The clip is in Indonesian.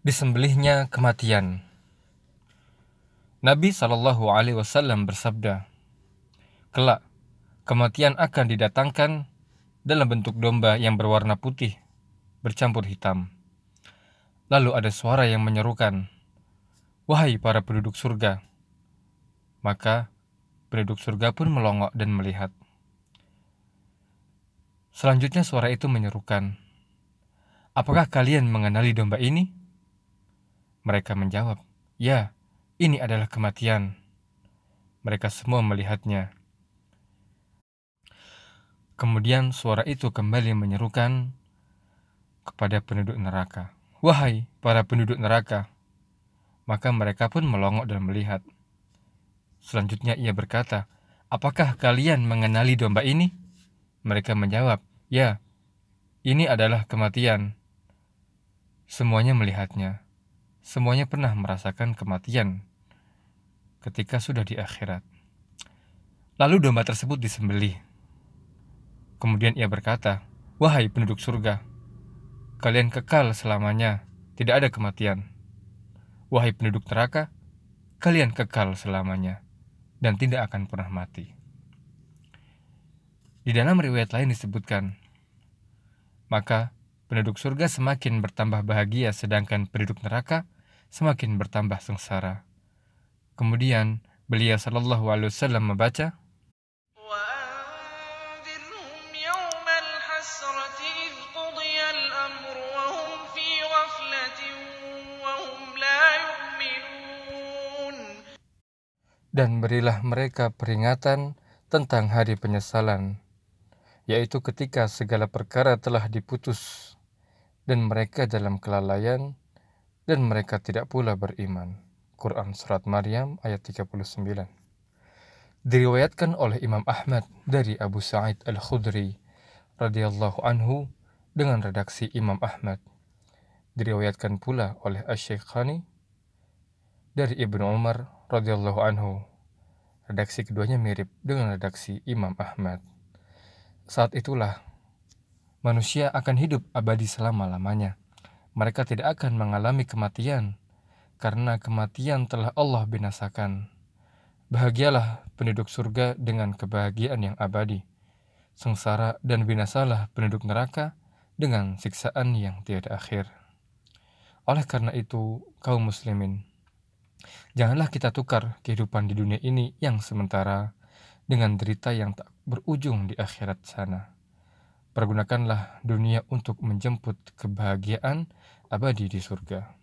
disembelihnya kematian. Nabi Shallallahu Alaihi Wasallam bersabda, "Kelak, kematian akan didatangkan dalam bentuk domba yang berwarna putih, bercampur hitam. Lalu ada suara yang menyerukan, "Wahai para penduduk surga!" Maka penduduk surga pun melongok dan melihat. Selanjutnya suara itu menyerukan, "Apakah kalian mengenali domba ini?" Mereka menjawab, "Ya, ini adalah kematian." Mereka semua melihatnya. Kemudian suara itu kembali menyerukan kepada penduduk neraka, "Wahai para penduduk neraka!" Maka mereka pun melongok dan melihat. Selanjutnya ia berkata, "Apakah kalian mengenali domba ini?" Mereka menjawab, "Ya, ini adalah kematian." Semuanya melihatnya semuanya pernah merasakan kematian ketika sudah di akhirat. Lalu domba tersebut disembelih. Kemudian ia berkata, "Wahai penduduk surga, kalian kekal selamanya, tidak ada kematian. Wahai penduduk neraka, kalian kekal selamanya dan tidak akan pernah mati." Di dalam riwayat lain disebutkan, maka Penduduk surga semakin bertambah bahagia sedangkan penduduk neraka semakin bertambah sengsara. Kemudian beliau Shallallahu Alaihi Wasallam membaca, Dan berilah mereka peringatan tentang hari penyesalan, yaitu ketika segala perkara telah diputus dan mereka dalam kelalaian dan mereka tidak pula beriman. Quran Surat Maryam ayat 39 Diriwayatkan oleh Imam Ahmad dari Abu Sa'id Al-Khudri radhiyallahu anhu dengan redaksi Imam Ahmad. Diriwayatkan pula oleh Asy-Syaikh dari Ibnu Umar radhiyallahu anhu. Redaksi keduanya mirip dengan redaksi Imam Ahmad. Saat itulah manusia akan hidup abadi selama-lamanya. Mereka tidak akan mengalami kematian, karena kematian telah Allah binasakan. Bahagialah penduduk surga dengan kebahagiaan yang abadi. Sengsara dan binasalah penduduk neraka dengan siksaan yang tiada akhir. Oleh karena itu, kaum muslimin, janganlah kita tukar kehidupan di dunia ini yang sementara dengan derita yang tak berujung di akhirat sana. Pergunakanlah dunia untuk menjemput kebahagiaan abadi di surga.